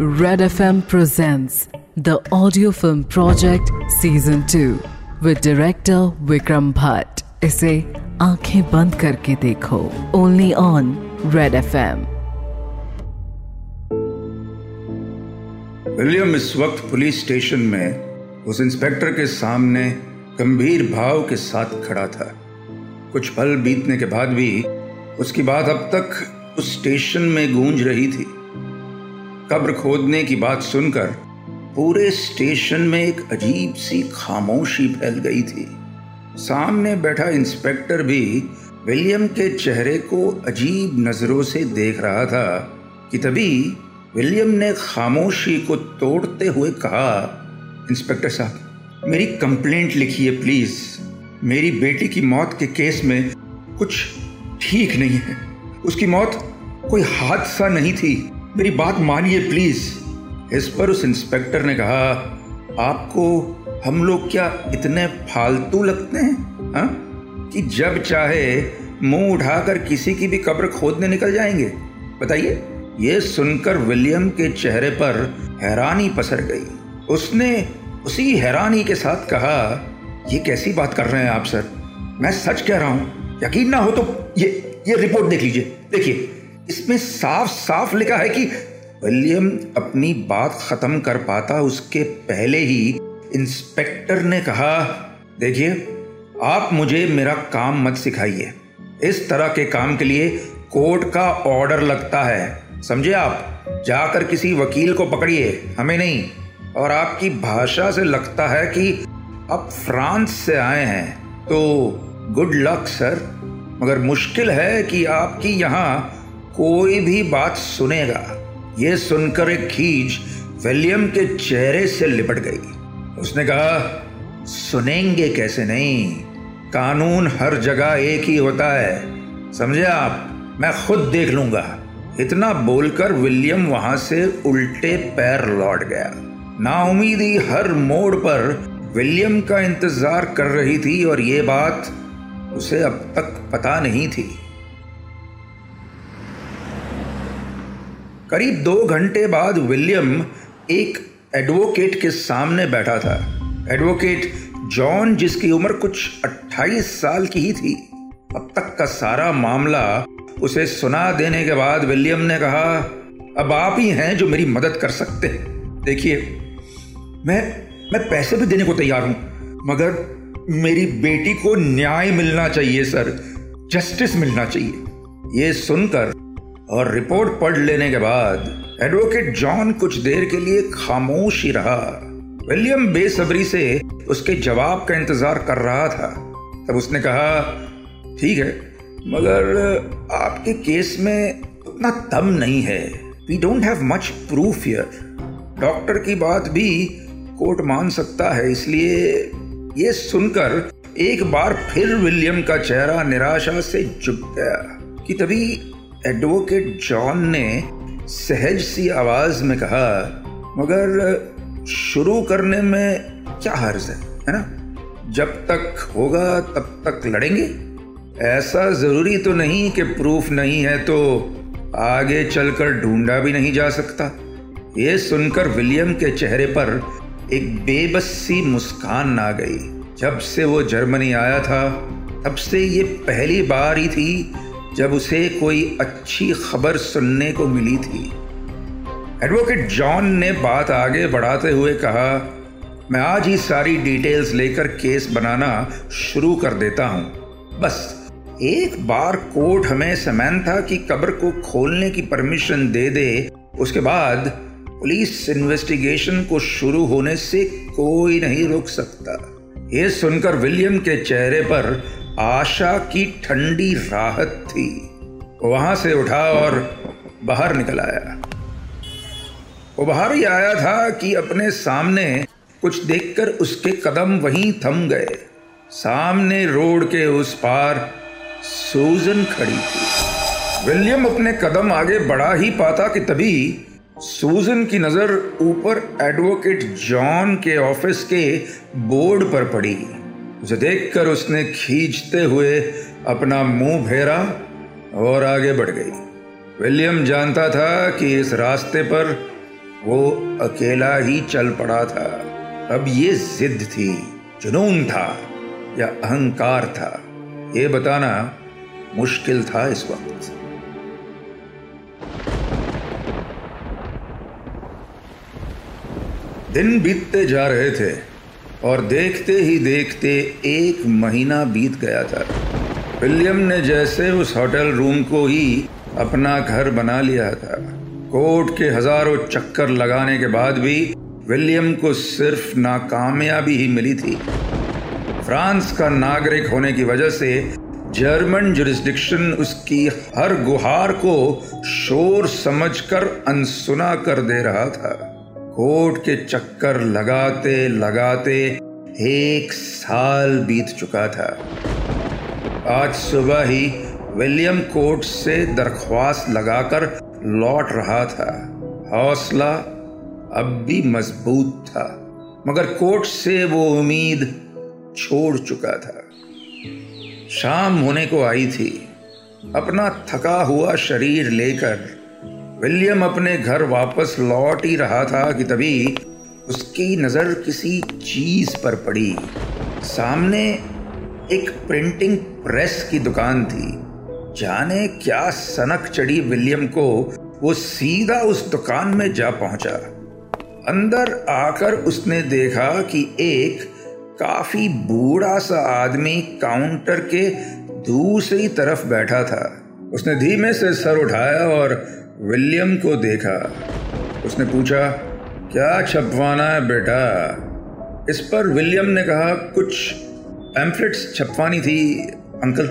Red FM presents the audio film project season 2 with director Vikram Bhatt. इसे आँखें बंद करके देखो। Only on Red FM William, इस वक्त पुलिस स्टेशन में उस इंस्पेक्टर के सामने गंभीर भाव के साथ खड़ा था। कुछ पल बीतने के बाद भी उसकी बात अब तक उस स्टेशन में गूंज रही थी। कब्र खोदने की बात सुनकर पूरे स्टेशन में एक अजीब सी खामोशी फैल गई थी। सामने बैठा इंस्पेक्टर भी विलियम के चेहरे को अजीब नज़रों से देख रहा था कि तभी विलियम ने खामोशी को तोड़ते हुए कहा, इंस्पेक्टर साहब, मेरी कंप्लेंट लिखिए प्लीज़। मेरी बेटी की मौत के केस में कुछ ठीक नहीं है। उसकी मौत कोई हादसा नहीं थी। मेरी बात मानिए प्लीज़ इस पर उस इंस्पेक्टर ने कहा, आपको, हम लोग क्या इतने फालतू लगते हैं, हा? कि जब चाहे, मुँह उठाकर किसी की भी कब्र खोदने निकल जाएँगे। बताइए, ये सुनकर विलियम के चेहरे पर हैरानी पसर गई। उसने उसी हैरानी के साथ कहा, ये कैसी बात कर रहे हैं आप, सर? मैं सच कह रहा हूँ। यकीन ना हो तो ये ये रिपोर्ट देख लीजिए। देखिए इसमें साफ़ साफ़ लिखा है कि विलियम अपनी बात खत्म कर पाता उसके पहले ही इंस्पेक्टर ने कहा, देखिए, आप मुझे मेरा काम मत सिखाइए। इस तरह के काम के लिए कोर्ट का ऑर्डर लगता है। समझे आप? जाकर किसी वकील को पकड़िए, हमें नहीं। और आपकी भाषा से लगता है कि आप फ्रांस से आए हैं। तो गुड लक, सर। मगर मुश्किल है कि आपकी यहाँ कोई भी बात सुनेगा यह सुनकर एक खींच विलियम के चेहरे से लिपट गई। उसने कहा, सुनेंगे कैसे नहीं? कानून हर जगह एक ही होता है। समझे आप? मैं खुद देख लूँगा। इतना बोलकर विलियम वहाँ से उल्टे पैर लौट गया। नाउमीदी हर मोड़ पर विलियम का इंतज़ार कर रही थी और ये बात उसे अब तक पता नहीं थी। करीब दो घंटे बाद विलियम एक एडवोकेट के सामने बैठा था। एडवोकेट जॉन, जिसकी उम्र कुछ 28 साल की ही थी। अब तक का सारा मामला उसे सुना देने के बाद विलियम ने कहा, अब आप ही हैं जो मेरी मदद कर सकते हैं। देखिए, मैं मैं पैसे भी देने को तैयार हूँ, मगर मेरी बेटी को न्याय मिलना चाहिए, सर। जस्टिस मिलना चाहिए। ये सुनकर और रिपोर्ट पढ़ लेने के बाद एडवोकेट जॉन कुछ देर के लिए खामोश ही रहा। विलियम बेसब्री से उसके जवाब का इंतज़ार कर रहा था। तब उसने कहा, ठीक है, मगर आपके केस में उतना दम नहीं है। We don't have much proof here doctor की बात भी कोर्ट मान सकता है, इसलिए ये सुनकर एक बार फिर विलियम का चेहरा निराशा से झुक गया कि तभी एडवोकेट जॉन ने सहज सी आवाज़ में कहा, मगर शुरू करने में क्या हर्ज है है ना? जब तक होगा तब तक लड़ेंगे। ऐसा ज़रूरी तो नहीं कि प्रूफ नहीं है तो आगे चलकर ढूंढा भी नहीं जा सकता। ये सुनकर विलियम के चेहरे पर एक बेबस सी मुस्कान आ गई। जब से वो जर्मनी आया था, तब से ये पहली बार ही थी जब उसे कोई अच्छी खबर सुनने को मिली थी। एडवोकेट जॉन ने बात आगे बढ़ाते हुए कहा, मैं आज ही सारी डिटेल्स लेकर केस बनाना शुरू कर देता हूँ। बस, एक बार कोर्ट हमें समैंथा की कब्र को खोलने की परमिशन दे दे, उसके बाद पुलिस इन्वेस्टिगेशन को शुरू होने से कोई नहीं रोक सकता। ये सुनकर विलियम के चेहरे पर आशा की ठंडी राहत थी। वहाँ से उठा और बाहर निकल आया। वो बाहर ही आया था कि अपने सामने कुछ देखकर उसके कदम वहीं थम गए। सामने रोड के उस पार सूजन खड़ी थी। विलियम अपने कदम आगे बढ़ा ही पाता कि तभी सूजन की नज़र ऊपर एडवोकेट जॉन के ऑफ़िस के बोर्ड पर पड़ी। उसे देखकर उसने खींचते हुए अपना मुँह फेरा और आगे बढ़ गई। विलियम जानता था कि इस रास्ते पर वो अकेला ही चल पड़ा था। अब ये जिद थी, जुनून था या अहंकार था, ये बताना मुश्किल था इस वक्त। दिन बीतते जा रहे थे। और देखते ही देखते एक महीना बीत गया था। विलियम ने जैसे उस होटल रूम को ही अपना घर बना लिया था। कोर्ट के हज़ारों चक्कर लगाने के बाद भी विलियम को सिर्फ़ नाकामयाबी ही मिली थी। फ्रांस का नागरिक होने की वजह से जर्मन जुरिस्डिक्शन उसकी हर गुहार को शोर समझकर अनसुना कर दे रहा था। कोर्ट के चक्कर लगाते लगाते एक साल बीत चुका था। आज सुबह ही विलियम कोर्ट से दरख्वास्त लगाकर लौट रहा था। हौसला अब भी मज़बूत था, मगर कोर्ट से वो उम्मीद छोड़ चुका था। शाम होने को आई थी। अपना थका हुआ शरीर लेकर विलियम अपने घर वापस लौट ही रहा था कि तभी उसकी नज़र किसी चीज़ पर पड़ी। सामने एक प्रिंटिंग प्रेस की दुकान थी। जाने क्या सनक चढ़ी विलियम को, वो सीधा उस दुकान में जा पहुँचा। अंदर आकर उसने देखा कि एक काफ़ी बूढ़ा सा आदमी काउंटर के दूसरी तरफ़ बैठा था। उसने धीमे से सर उठाया और विलियम को देखा। उसने पूछा, क्या छपवाना है बेटा? इस पर विलियम ने कहा, कुछ पैम्फलेट्स छपवानी थी, अंकल।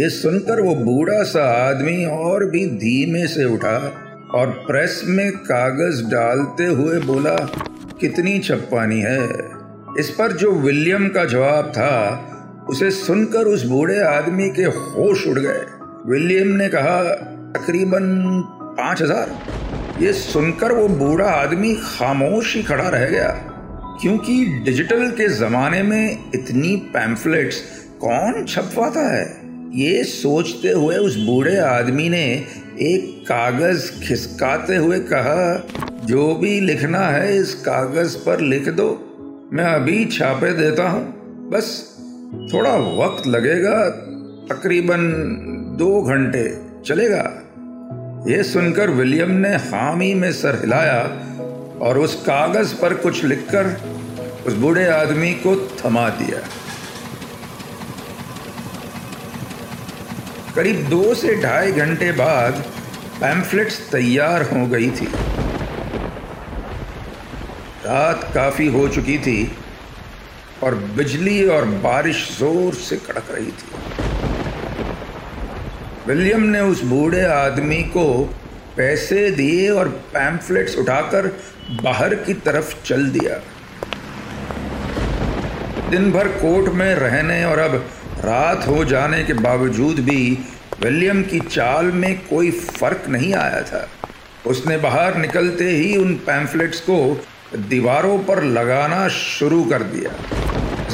ये सुनकर वो बूढ़ा सा आदमी और भी धीमे से उठा और प्रेस में कागज़ डालते हुए बोला, कितनी छपवानी है? इस पर जो विलियम का जवाब था, उसे सुनकर उस बूढ़े आदमी के होश उड़ गए। विलियम ने कहा तकरीबन पाँच हज़ार। ये सुनकर वो बूढ़ा आदमी खामोश ही खड़ा रह गया, क्योंकि डिजिटल के जमाने में इतनी पैम्फलेट्स कौन छपवाता है? ये सोचते हुए उस बूढ़े आदमी ने एक कागज़ खिसकाते हुए कहा, जो भी लिखना है इस कागज़ पर लिख दो। मैं अभी छापे देता हूँ। बस, थोड़ा वक्त लगेगा, तकरीबन दो घंटे चलेगा। यह सुनकर विलियम ने हामी में सर हिलाया और उस कागज़ पर कुछ लिखकर उस बूढ़े आदमी को थमा दिया। करीब दो से ढाई घंटे बाद पैम्फलेट्स तैयार हो गई थी। रात काफ़ी हो चुकी थी और बिजली और बारिश ज़ोर से कड़क रही थी। विलियम ने उस बूढ़े आदमी को पैसे दिए और पैम्फलेट्स उठाकर बाहर की तरफ़ चल दिया। दिन भर कोर्ट में रहने और अब रात हो जाने के बावजूद भी विलियम की चाल में कोई फ़र्क नहीं आया था। उसने बाहर निकलते ही उन पैम्फलेट्स को दीवारों पर लगाना शुरू कर दिया।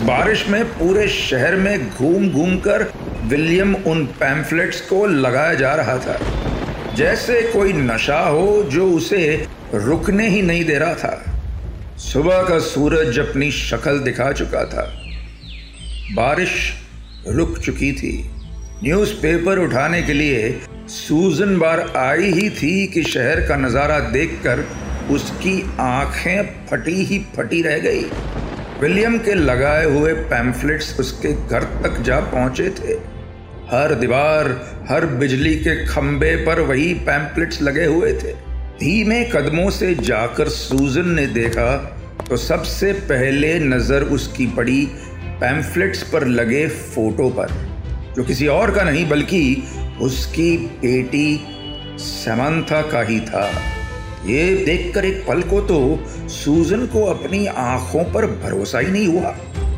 बारिश में पूरे शहर में घूम घूम कर विलियम उन पैम्फलेट्स को लगाया जा रहा था, जैसे कोई नशा हो जो उसे रुकने ही नहीं दे रहा था। सुबह का सूरज अपनी शक्ल दिखा चुका था। बारिश रुक चुकी थी। न्यूज़पेपर उठाने के लिए सूजन बार आई ही थी कि शहर का नज़ारा देखकर उसकी आँखें फटी ही फटी रह गई। विलियम के लगाए हुए पैम्फलेट्स उसके घर तक जा पहुँचे थे। हर दीवार, हर बिजली के खंबे पर वही पैम्फलेट्स लगे हुए थे। धीमे कदमों से जाकर सूजन ने देखा तो सबसे पहले नज़र उसकी पड़ी पैम्फलेट्स पर लगे फ़ोटो पर, जो किसी और का नहीं, बल्कि उसकी बेटी समंथा का ही था। ये देखकर एक पल को तो सूजन को अपनी आँखों पर भरोसा ही नहीं हुआ,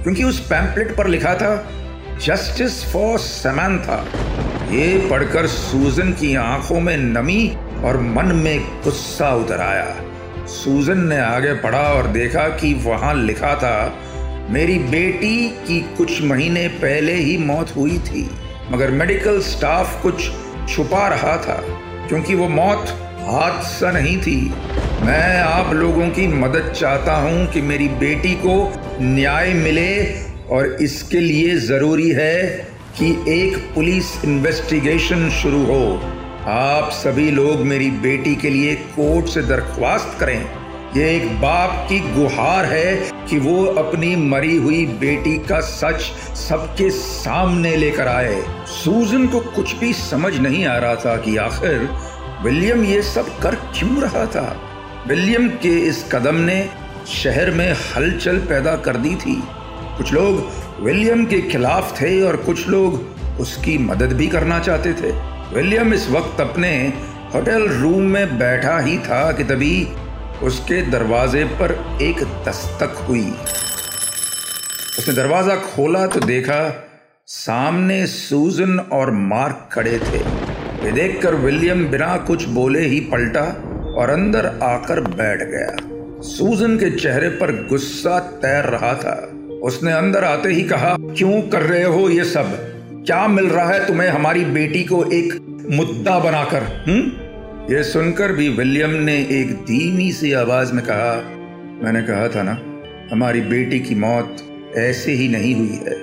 क्योंकि उस पैम्पलेट पर लिखा था, जस्टिस फॉर समंथा। ये पढ़कर सूजन की आँखों में नमी और मन में गुस्सा उतर आया। सूजन ने आगे पढ़ा और देखा कि वहाँ लिखा था, मेरी बेटी की कुछ महीने पहले ही मौत हुई थी, मगर मेडिकल स्टाफ कुछ छुपा रहा था, क्योंकि वो मौत हादसा नहीं थी। मैं आप लोगों की मदद चाहता हूँ कि मेरी बेटी को न्याय मिले और इसके लिए ज़रूरी है कि एक पुलिस इन्वेस्टिगेशन शुरू हो। आप सभी लोग मेरी बेटी के लिए कोर्ट से दरख्वास्त करें। ये एक बाप की गुहार है कि वो अपनी मरी हुई बेटी का सच सबके सामने लेकर आए। सूजन को कुछ भी समझ नहीं आ रहा था कि आखिर विलियम ये सब कर क्यों रहा था? विलियम के इस कदम ने शहर में हलचल पैदा कर दी थी। कुछ लोग विलियम के खिलाफ थे और कुछ लोग उसकी मदद भी करना चाहते थे। विलियम इस वक्त अपने होटल रूम में बैठा ही था कि तभी उसके दरवाजे पर एक दस्तक हुई। उसने दरवाज़ा खोला तो देखा सामने सूजन और मार्क खड़े थे। वे देखकर विलियम बिना कुछ बोले ही पलटा और अंदर आकर बैठ गया। सूजन के चेहरे पर गुस्सा तैर रहा था। उसने अंदर आते ही कहा, क्यों कर रहे हो ये सब? क्या मिल रहा है तुम्हें हमारी बेटी को एक मुद्दा बनाकर हम्म? ये सुनकर भी विलियम ने एक धीमी सी आवाज़ में कहा, मैंने कहा था ना, हमारी बेटी की मौत ऐसे ही नहीं हुई है।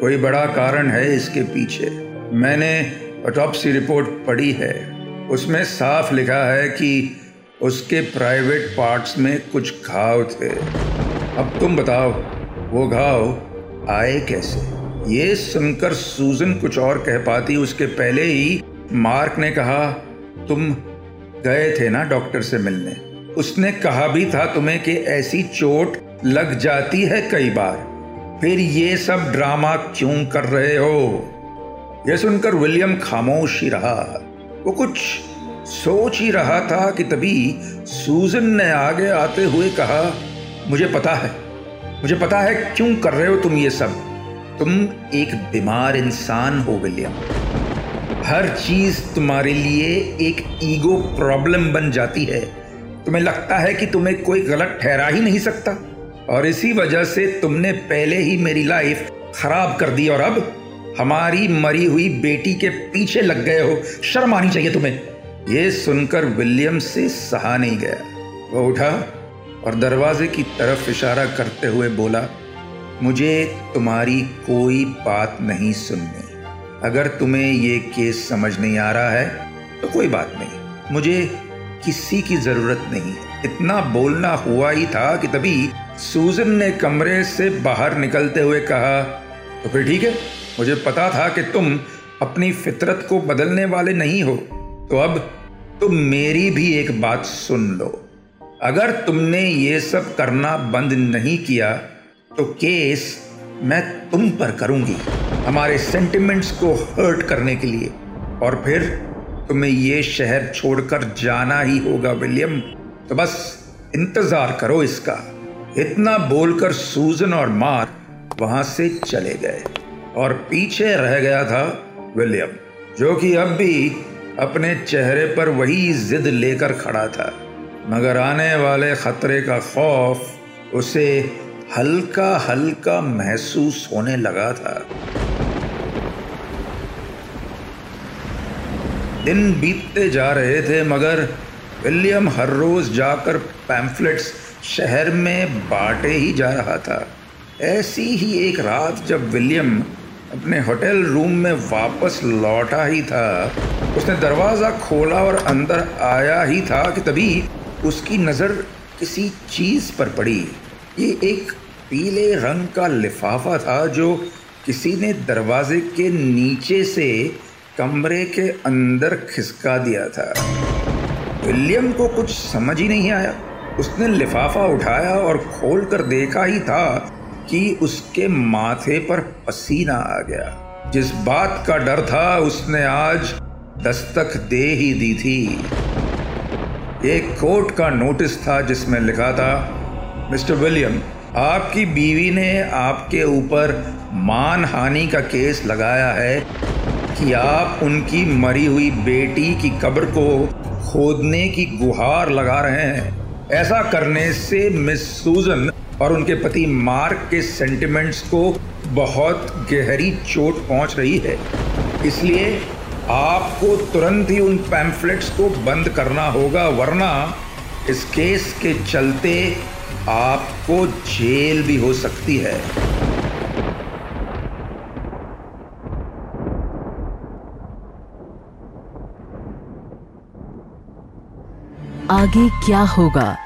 कोई बड़ा कारण है इसके पीछे। मैंने ऑटोप्सी रिपोर्ट पढ़ी है। उसमें साफ़ लिखा है कि उसके प्राइवेट पार्ट्स में कुछ घाव थे। अब तुम बताओ, वो घाव आए कैसे? ये सुनकर सूजन कुछ और कह पाती, उसके पहले ही मार्क ने कहा, तुम गए थे ना डॉक्टर से मिलने? उसने कहा भी था तुम्हें कि ऐसी चोट लग जाती है कई बार। फिर ये सब ड्रामा क्यों कर रहे हो? यह सुनकर विलियम खामोश ही रहा। वो कुछ सोच ही रहा था कि तभी सूजन ने आगे आते हुए कहा, मुझे पता है, मुझे पता है क्यों कर रहे हो तुम ये सब। तुम एक बीमार इंसान हो, विलियम। हर चीज़ तुम्हारे लिए एक ईगो प्रॉब्लम बन जाती है। तुम्हें लगता है कि तुम्हें कोई गलत ठहरा ही नहीं सकता। और इसी वजह से तुमने पहले ही मेरी लाइफ खराब कर दी और अब हमारी मरी हुई बेटी के पीछे लग गए हो। शर्म आनी चाहिए तुम्हें। यह सुनकर विलियम से सहा नहीं गया। वो उठा और दरवाजे की तरफ़ इशारा करते हुए बोला, मुझे तुम्हारी कोई बात नहीं सुननी। अगर तुम्हें ये केस समझ नहीं आ रहा है तो कोई बात नहीं। मुझे किसी की ज़रूरत नहीं। इतना बोलना हुआ ही था कि तभी सूजन ने कमरे से बाहर निकलते हुए कहा तो फिर ठीक है। मुझे पता था कि तुम अपनी फितरत को बदलने वाले नहीं हो। तो अब तुम मेरी भी एक बात सुन लो। अगर तुमने ये सब करना बंद नहीं किया तो केस मैं तुम पर करूँगी। हमारे सेंटिमेंट्स को हर्ट करने के लिए। और फिर तुम्हें ये शहर छोड़कर जाना ही होगा, विलियम। तो बस इंतज़ार करो इसका। इतना बोलकर सूजन और मार्क वहाँ से चले गए। और पीछे रह गया था विलियम, जो कि अब भी अपने चेहरे पर वही जिद लेकर खड़ा था। मगर आने वाले खतरे का खौफ उसे हल्का हल्का महसूस होने लगा था। दिन बीतते जा रहे थे, मगर विलियम हर रोज जाकर पैम्फलेट्स शहर में बांटे ही जा रहा था। ऐसी ही एक रात जब विलियम अपने होटल रूम में वापस लौटा ही था। उसने दरवाज़ा खोला और अंदर आया ही था कि तभी उसकी नज़र किसी चीज़ पर पड़ी। ये एक पीले रंग का लिफाफा था जो किसी ने दरवाजे के नीचे से कमरे के अंदर खिसका दिया था। विलियम को कुछ समझ ही नहीं आया। उसने लिफाफा उठाया और खोलकर देखा ही था कि उसके माथे पर पसीना आ गया। जिस बात का डर था, उसने आज दस्तक दे ही दी थी। एक कोर्ट का नोटिस था जिसमें लिखा था, मिस्टर विलियम, आपकी बीवी ने आपके ऊपर मान हानि का केस लगाया है कि आप उनकी मरी हुई बेटी की कब्र को खोदने की गुहार लगा रहे हैं। ऐसा करने से मिस सूजन और उनके पति मार्क के सेंटिमेंट्स को बहुत गहरी चोट पहुँच रही है। इसलिए आपको तुरंत ही उन पैम्फलेट्स को बंद करना होगा, वरना इस केस के चलते आपको जेल भी हो सकती है। आगे क्या होगा?